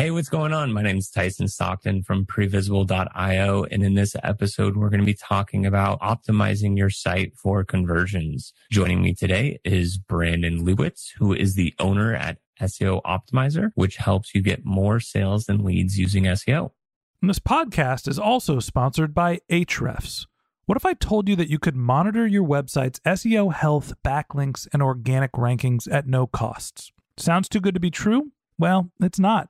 Hey, what's going on? My name is Tyson Stockton from previsible.io. And in this episode, we're going to be talking about optimizing your site for conversions. Joining me today is Brandon Leibowitz, who is the owner at SEO Optimizer, which helps you get more sales and leads using SEO. And this podcast is also sponsored by Ahrefs. What if I told you that you could monitor your website's SEO health, backlinks, and organic rankings at no costs? Sounds too good to be true? Well, it's not,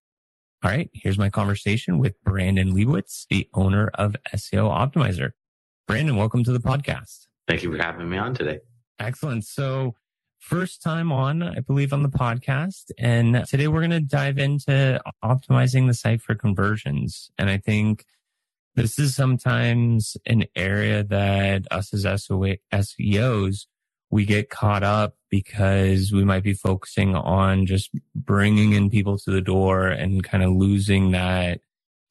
All right. Here's my conversation with Brandon Leibowitz, the owner of SEO Optimizer. Brandon, welcome to the podcast. Thank you for having me on today. Excellent. So first time on, I believe, on the podcast. And today we're going to dive into optimizing the site for conversions. And I think this is sometimes an area that us as SEOs, we get caught up because we might be focusing on just bringing in people to the door and kind of losing that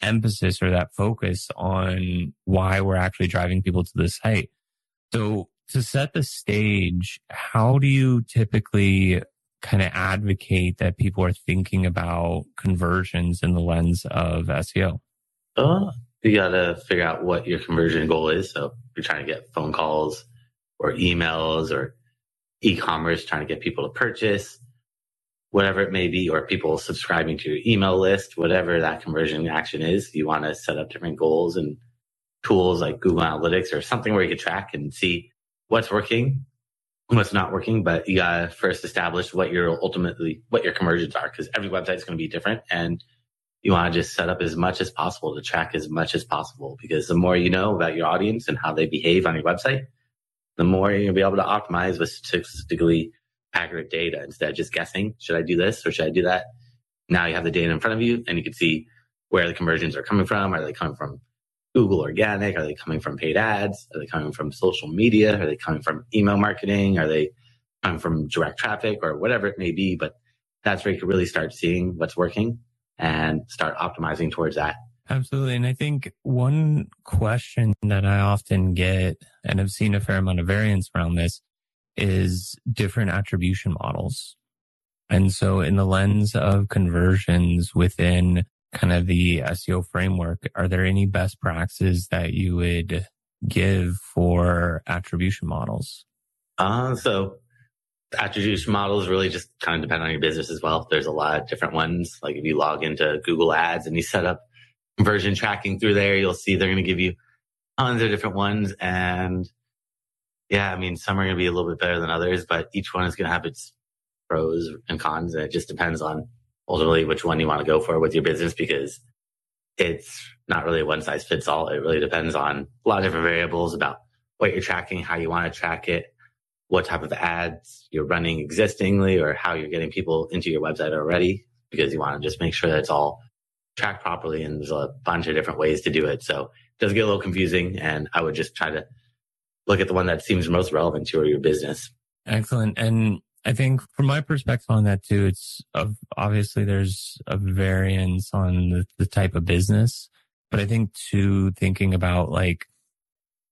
emphasis or that focus on why we're actually driving people to the site. So to set the stage, how do you typically kind of advocate that people are thinking about conversions in the lens of SEO? Uh, you got to figure out what your conversion goal is. So you're trying to get phone calls or emails or e-commerce, trying to get people to purchase, whatever it may be, or people subscribing to your email list, whatever that conversion action is, you want to set up different goals and tools like Google Analytics or something where you can track and see what's working, what's not working. But you got to first establish what your ultimately, what your conversions are because every website is going to be different. And you want to just set up as much as possible to track as much as possible because the more you know about your audience and how they behave on your website, the more you're going to be able to optimize with statistically accurate data instead of just guessing, should I do this or should I do that? Now you have the data in front of you and you can see where the conversions are coming from. Are they coming from Google organic? Are they coming from paid ads? Are they coming from social media? Are they coming from email marketing? Are they coming from direct traffic or whatever it may be? But that's where you can really start seeing what's working and start optimizing towards that. Absolutely. And I think one question that I often get, and I've seen a fair amount of variance around this, is different attribution models. And so in the lens of conversions within kind of the SEO framework, are there any best practices that you would give for attribution models? Uh, so attribution models really just kind of depend on your business as well. There's a lot of different ones. Like if you log into Google Ads and you set up conversion tracking through there, you'll see they're going to give you tons of different ones. And yeah, I mean, some are going to be a little bit better than others, but each one is going to have its pros and cons. And it just depends on ultimately which one you want to go for with your business because it's not really one size fits all. It really depends on a lot of different variables about what you're tracking, how you want to track it, what type of ads you're running existingly, or how you're getting people into your website already, because you want to just make sure that it's all tracked properly. And there's a bunch of different ways to do it. So it does get a little confusing. And I would just try to look at the one that seems most relevant to your business. Excellent. And I think from my perspective on that too, it's obviously there's a variance on the, the type of business, but I think too, thinking about like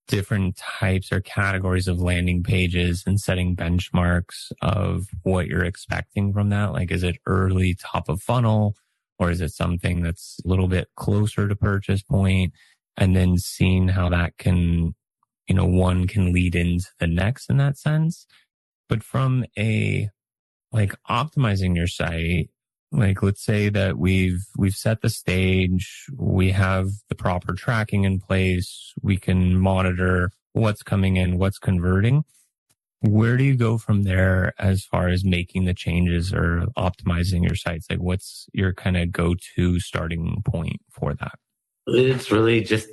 different types or categories of landing pages and setting benchmarks of what you're expecting from that. Like, is it early top of funnel or is it something that's a little bit closer to purchase point and then seeing how that can, you know, one can lead into the next in that sense but from a like optimizing your site, like let's say that we've we've set the stage, we have the proper tracking in place, we can monitor what's coming in, what's converting. Where do you go from there as far as making the changes or optimizing your sites? Like what's your kind of go-to starting point for that? It's really just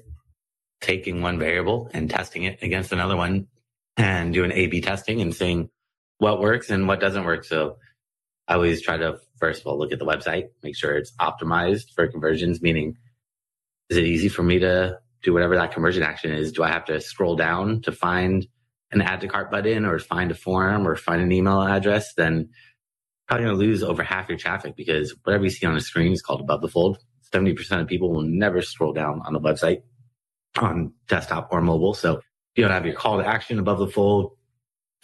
taking one variable and testing it against another one and doing A B testing and seeing what works and what doesn't work. So I always try to first of all look at the website, make sure it's optimized for conversions, meaning is it easy for me to do whatever that conversion action is? Do I have to scroll down to find an add to cart button or find a form or find an email address? Then probably going to lose over half your traffic because whatever you see on the screen is called above the fold. 70% of people will never scroll down on the website on desktop or mobile. So you don't have your call to action above the fold,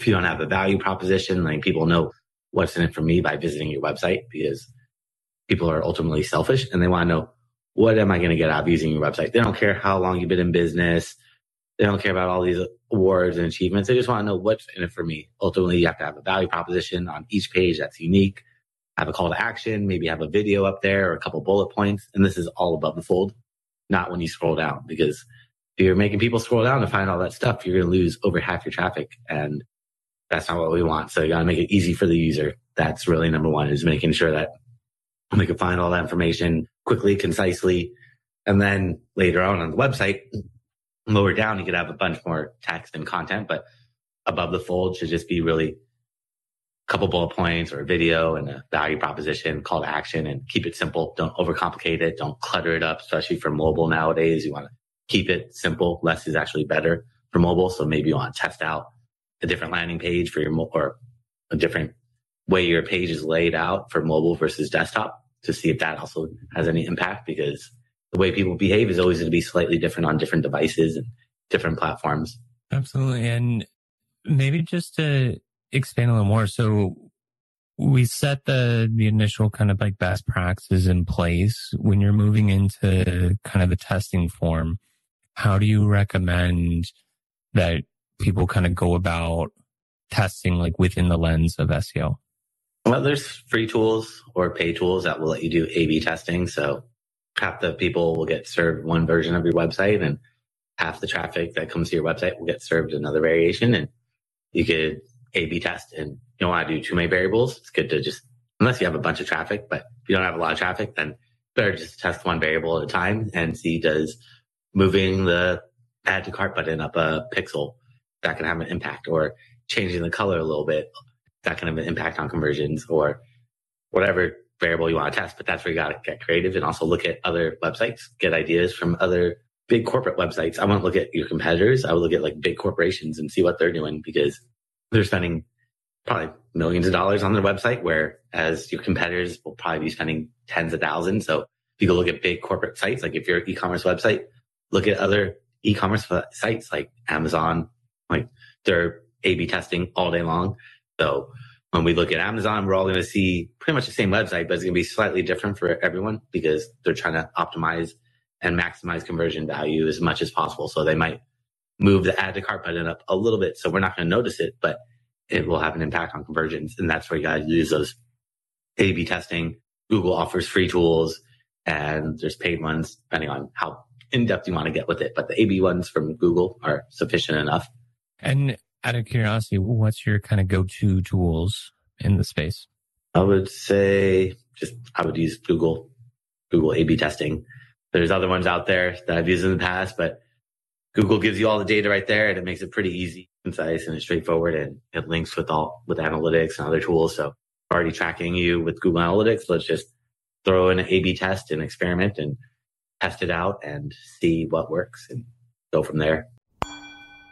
if you don't have a value proposition, like people know what's in it for me by visiting your website because people are ultimately selfish and they want to know what am I going to get out of using your website? They don't care how long you've been in business. They don't care about all these awards and achievements. They just want to know what's in it for me. Ultimately, you have to have a value proposition on each page that's unique, have a call to action, maybe have a video up there or a couple bullet points. And this is all above the fold, not when you scroll down because if you're making people scroll down to find all that stuff, you're going to lose over half your traffic. And that's not what we want. So you got to make it easy for the user. That's really number one is making sure that we can find all that information quickly, concisely. And then later on on the website, lower down, you could have a bunch more text and content, but above the fold should just be really a couple bullet points or a video and a value proposition, call to action and keep it simple. Don't overcomplicate it. Don't clutter it up, especially for mobile nowadays. You want to keep it simple. Less is actually better for mobile. So maybe you want to test out a different landing page for your, or a different way your page is laid out for mobile versus desktop to see if that also has any impact because the way people behave is always going to be slightly different on different devices and different platforms. Absolutely. And maybe just to expand a little more. So we set the, the initial kind of like best practices in place when you're moving into kind of the testing form. How do you recommend that people kind of go about testing like within the lens of SEO? Well, there's free tools or pay tools that will let you do A B testing. So half the people will get served one version of your website and half the traffic that comes to your website will get served another variation. And you could A B test and you don't want to do too many variables. It's good to just, unless you have a bunch of traffic, but if you don't have a lot of traffic, then better just test one variable at a time and see does moving the add to cart button up a pixel that can have an impact or changing the color a little bit that can have an impact on conversions or whatever variable you want to test. But that's where you got to get creative and also look at other websites, get ideas from other big corporate websites. I wouldn't look at your competitors. I would look at like big corporations and see what they're doing because they're spending probably millions of dollars on their website, whereas your competitors will probably be spending tens of thousands. So if you go look at big corporate sites, like if you're an e-commerce website, look at other e-commerce sites like Amazon, like they're A B testing all day long. So when we look at Amazon, we're all going to see pretty much the same website, but it's going to be slightly different for everyone because they're trying to optimize and maximize conversion value as much as possible. So they might move the add to cart button up a little bit. So we're not going to notice it, but it will have an impact on conversions. And that's where you got to use those A B testing. Google offers free tools and there's paid ones depending on how in depth you want to get with it. But the A B ones from Google are sufficient enough. And out of curiosity, what's your kind of go to tools in the space? I would say just I would use Google, Google A B testing. There's other ones out there that I've used in the past, but Google gives you all the data right there and it makes it pretty easy, concise and straightforward. And it links with all with analytics and other tools. So already tracking you with Google Analytics. Let's just throw in an A B test and experiment and test it out and see what works and go from there.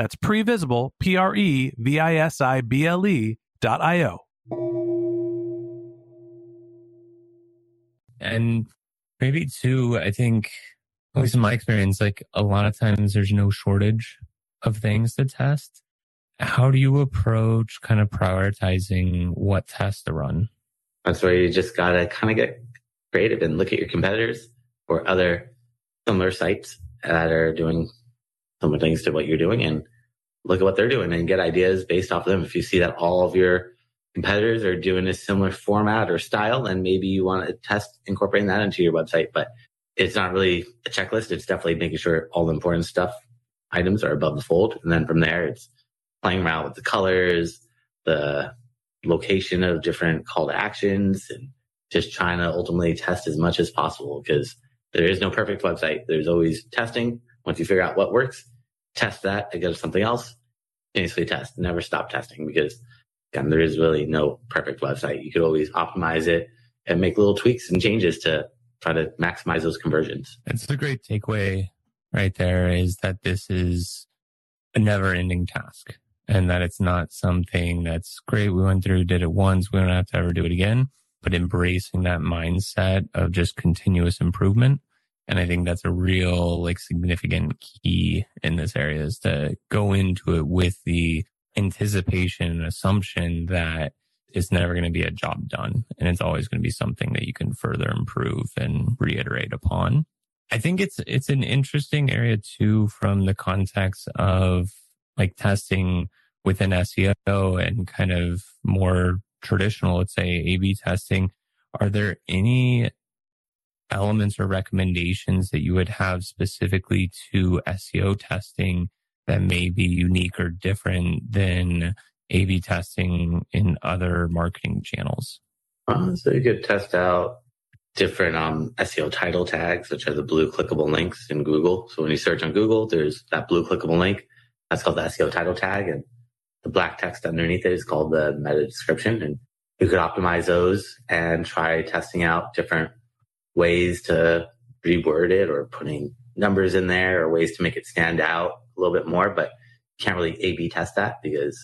that's previsible, P R E V I S I B L E dot I O. And maybe too, I think, at least in my experience, like a lot of times there's no shortage of things to test. How do you approach kind of prioritizing what tests to run? That's where you just gotta kind of get creative and look at your competitors or other similar sites that are doing similar things to what you're doing and look at what they're doing and get ideas based off of them. If you see that all of your competitors are doing a similar format or style, then maybe you want to test incorporating that into your website. But it's not really a checklist. It's definitely making sure all the important stuff items are above the fold. And then from there, it's playing around with the colors, the location of different call to actions and just trying to ultimately test as much as possible because there is no perfect website. There's always testing. Once you figure out what works, test that to something else, continuously test, never stop testing because again, there is really no perfect website. You could always optimize it and make little tweaks and changes to try to maximize those conversions. It's a great takeaway right there is that this is a never ending task and that it's not something that's great. We went through, did it once. We don't have to ever do it again, but embracing that mindset of just continuous improvement and I think that's a real like significant key in this area is to go into it with the anticipation and assumption that it's never going to be a job done and it's always going to be something that you can further improve and reiterate upon. I think it's, it's an interesting area too from the context of like testing within SEO and kind of more traditional, let's say A B testing. Are there any elements or recommendations that you would have specifically to SEO testing that may be unique or different than A B testing in other marketing channels? Uh, so you could test out different um, SEO title tags, which are the blue clickable links in Google. So when you search on Google, there's that blue clickable link. That's called the SEO title tag. And the black text underneath it is called the meta description. And you could optimize those and try testing out different ways to reword it or putting numbers in there or ways to make it stand out a little bit more, but can't really A B test that because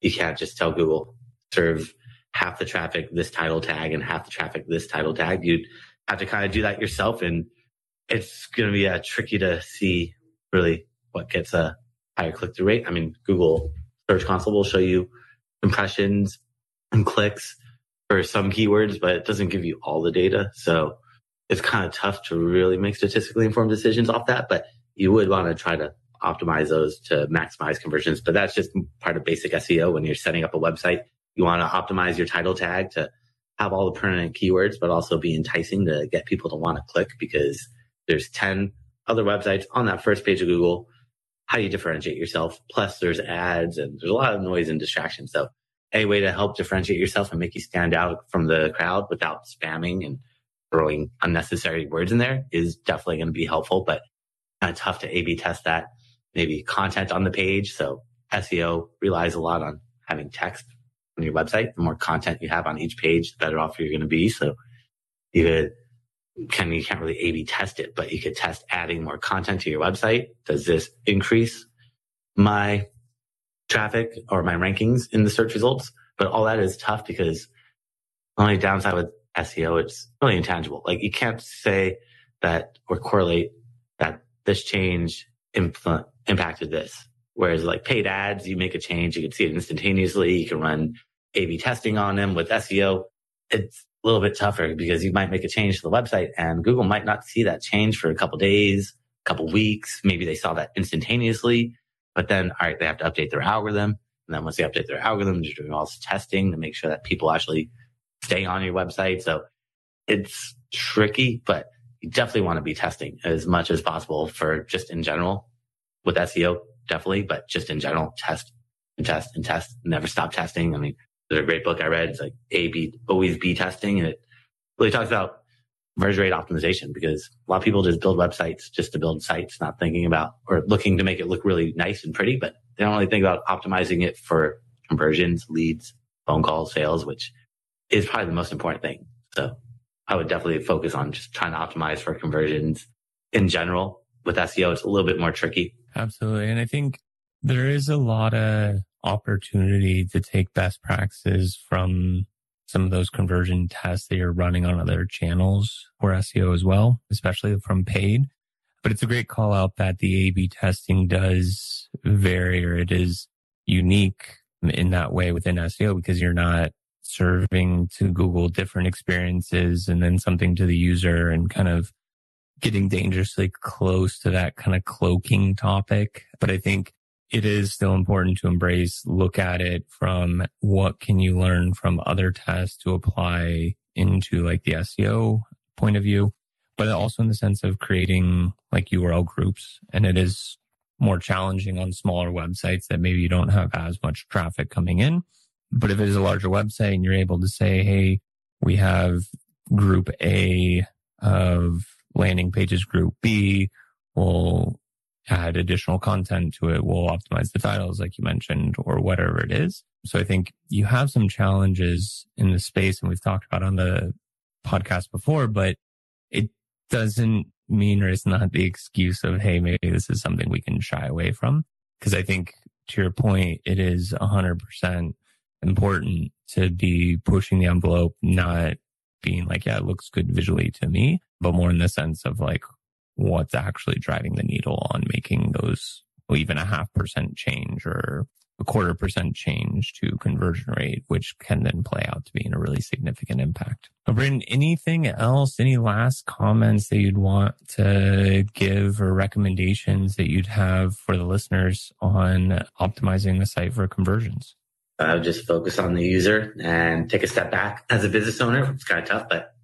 you can't just tell Google serve half the traffic this title tag and half the traffic this title tag. You'd have to kind of do that yourself and it's going to be uh, tricky to see really what gets a higher click through rate. I mean, Google Search Console will show you impressions and clicks for some keywords, but it doesn't give you all the data. So it's kind of tough to really make statistically informed decisions off that, but you would want to try to optimize those to maximize conversions. But that's just part of basic SEO. When you're setting up a website, you want to optimize your title tag to have all the pertinent keywords, but also be enticing to get people to want to click because there's 10 other websites on that first page of Google. How do you differentiate yourself? Plus there's ads and there's a lot of noise and distraction. So a way to help differentiate yourself and make you stand out from the crowd without spamming and throwing unnecessary words in there is definitely going to be helpful, but kind of tough to A B test that. Maybe content on the page. So SEO relies a lot on having text on your website. The more content you have on each page, the better off you're going to be. So you could can you can't really A B test it, but you could test adding more content to your website. Does this increase my traffic or my rankings in the search results? But all that is tough because the only downside with SEO, it's really intangible. Like you can't say that or correlate that this change impl- impacted this. Whereas like paid ads, you make a change, you can see it instantaneously. You can run A/B testing on them. With SEO, it's a little bit tougher because you might make a change to the website and Google might not see that change for a couple days, a couple weeks. Maybe they saw that instantaneously, but then all right, they have to update their algorithm. And then once they update their algorithm, they're doing all this testing to make sure that people actually stay on your website. So it's tricky, but you definitely want to be testing as much as possible for just in general with SEO, definitely, but just in general, test and test and test, never stop testing. I mean, there's a great book I read. It's like A, B, always B testing. And it really talks about conversion rate optimization because a lot of people just build websites just to build sites, not thinking about or looking to make it look really nice and pretty, but they don't really think about optimizing it for conversions, leads, phone calls, sales, which is probably the most important thing. So I would definitely focus on just trying to optimize for conversions in general. With SEO, it's a little bit more tricky. Absolutely. And I think there is a lot of opportunity to take best practices from some of those conversion tests that you're running on other channels for SEO as well, especially from paid. But it's a great call out that the A B testing does vary or it is unique in that way within SEO because you're not serving to Google different experiences and then something to the user and kind of getting dangerously close to that kind of cloaking topic. But I think it is still important to embrace, look at it from what can you learn from other tests to apply into like the SEO point of view, but also in the sense of creating like URL groups. And it is more challenging on smaller websites that maybe you don't have as much traffic coming in. But if it is a larger website and you're able to say, Hey, we have group A of landing pages, group B we'll add additional content to it. We'll optimize the titles, like you mentioned, or whatever it is. So I think you have some challenges in the space and we've talked about on the podcast before, but it doesn't mean or it's not the excuse of, Hey, maybe this is something we can shy away from. Cause I think to your point, it is a hundred percent important to be pushing the envelope, not being like, yeah, it looks good visually to me, but more in the sense of like, what's actually driving the needle on making those even a half percent change or a quarter percent change to conversion rate, which can then play out to being a really significant impact. Brendan, anything else, any last comments that you'd want to give or recommendations that you'd have for the listeners on optimizing the site for conversions? I would just focus on the user and take a step back as a business owner. It's kind of tough, but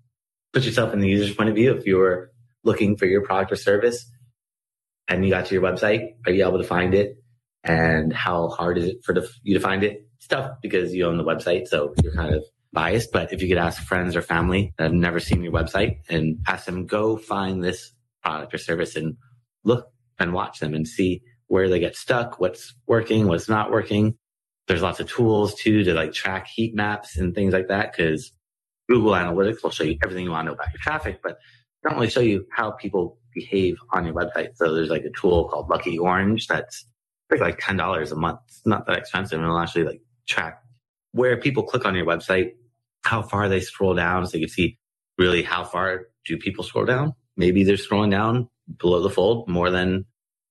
put yourself in the user's point of view. If you were looking for your product or service and you got to your website, are you able to find it? And how hard is it for the, you to find it? It's tough because you own the website. So you're kind of biased. But if you could ask friends or family that have never seen your website and ask them, go find this product or service and look and watch them and see where they get stuck, what's working, what's not working. There's lots of tools too to like track heat maps and things like that because Google Analytics will show you everything you want to know about your traffic, but don't really show you how people behave on your website. So there's like a tool called Lucky Orange that's like ten dollars a month. It's not that expensive, and it'll actually like track where people click on your website, how far they scroll down, so you can see really how far do people scroll down. Maybe they're scrolling down below the fold more than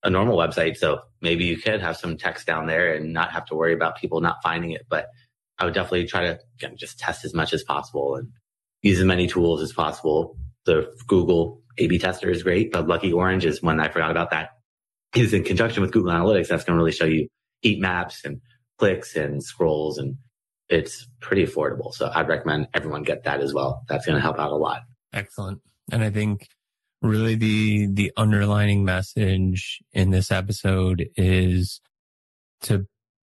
a normal website. So maybe you could have some text down there and not have to worry about people not finding it. But I would definitely try to again, just test as much as possible and use as many tools as possible The Google A/B tester is great, but Lucky Orange is one I forgot about. That is in conjunction with Google Analytics. That's going to really show you heat maps and clicks and scrolls, and it's pretty affordable. So I'd recommend everyone get that as well. That's going to help out a lot. Excellent. And I think really the the underlining message in this episode is to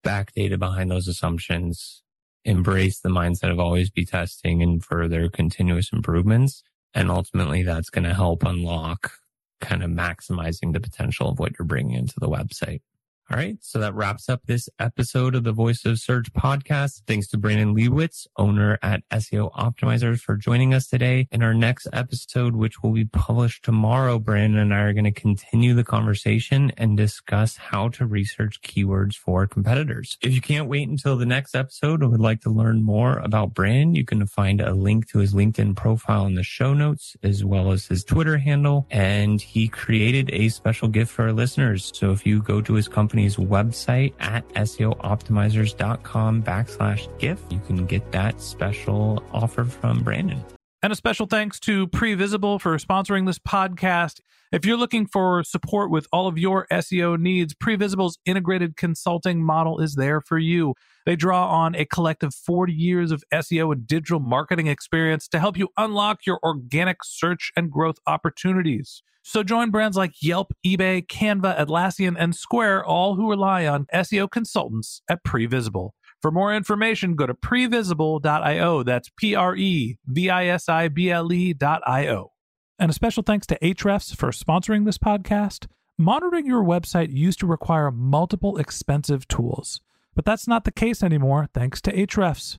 back data behind those assumptions, embrace the mindset of always be testing and further continuous improvements. And ultimately that's going to help unlock kind of maximizing the potential of what you're bringing into the website. All right. So that wraps up this episode of the Voice of Search podcast. Thanks to Brandon Leibowitz, owner at SEO Optimizers for joining us today. In our next episode, which will be published tomorrow, Brandon and I are going to continue the conversation and discuss how to research keywords for competitors. If you can't wait until the next episode or would like to learn more about Brandon, you can find a link to his LinkedIn profile in the show notes, as well as his Twitter handle. And he created a special gift for our listeners. So if you go to his company, company's website at SEOoptimizers.com backslash gift. You can get that special offer from Brandon. And a special thanks to Previsible for sponsoring this podcast. If you're looking for support with all of your SEO needs, Previsible's integrated consulting model is there for you. They draw on a collective 40 years of SEO and digital marketing experience to help you unlock your organic search and growth opportunities. So join brands like Yelp, eBay, Canva, Atlassian, and Square, all who rely on SEO consultants at Previsible. For more information, go to previsible.io. That's P R E V I S I B L E.io. And a special thanks to Ahrefs for sponsoring this podcast. Monitoring your website used to require multiple expensive tools, but that's not the case anymore thanks to Ahrefs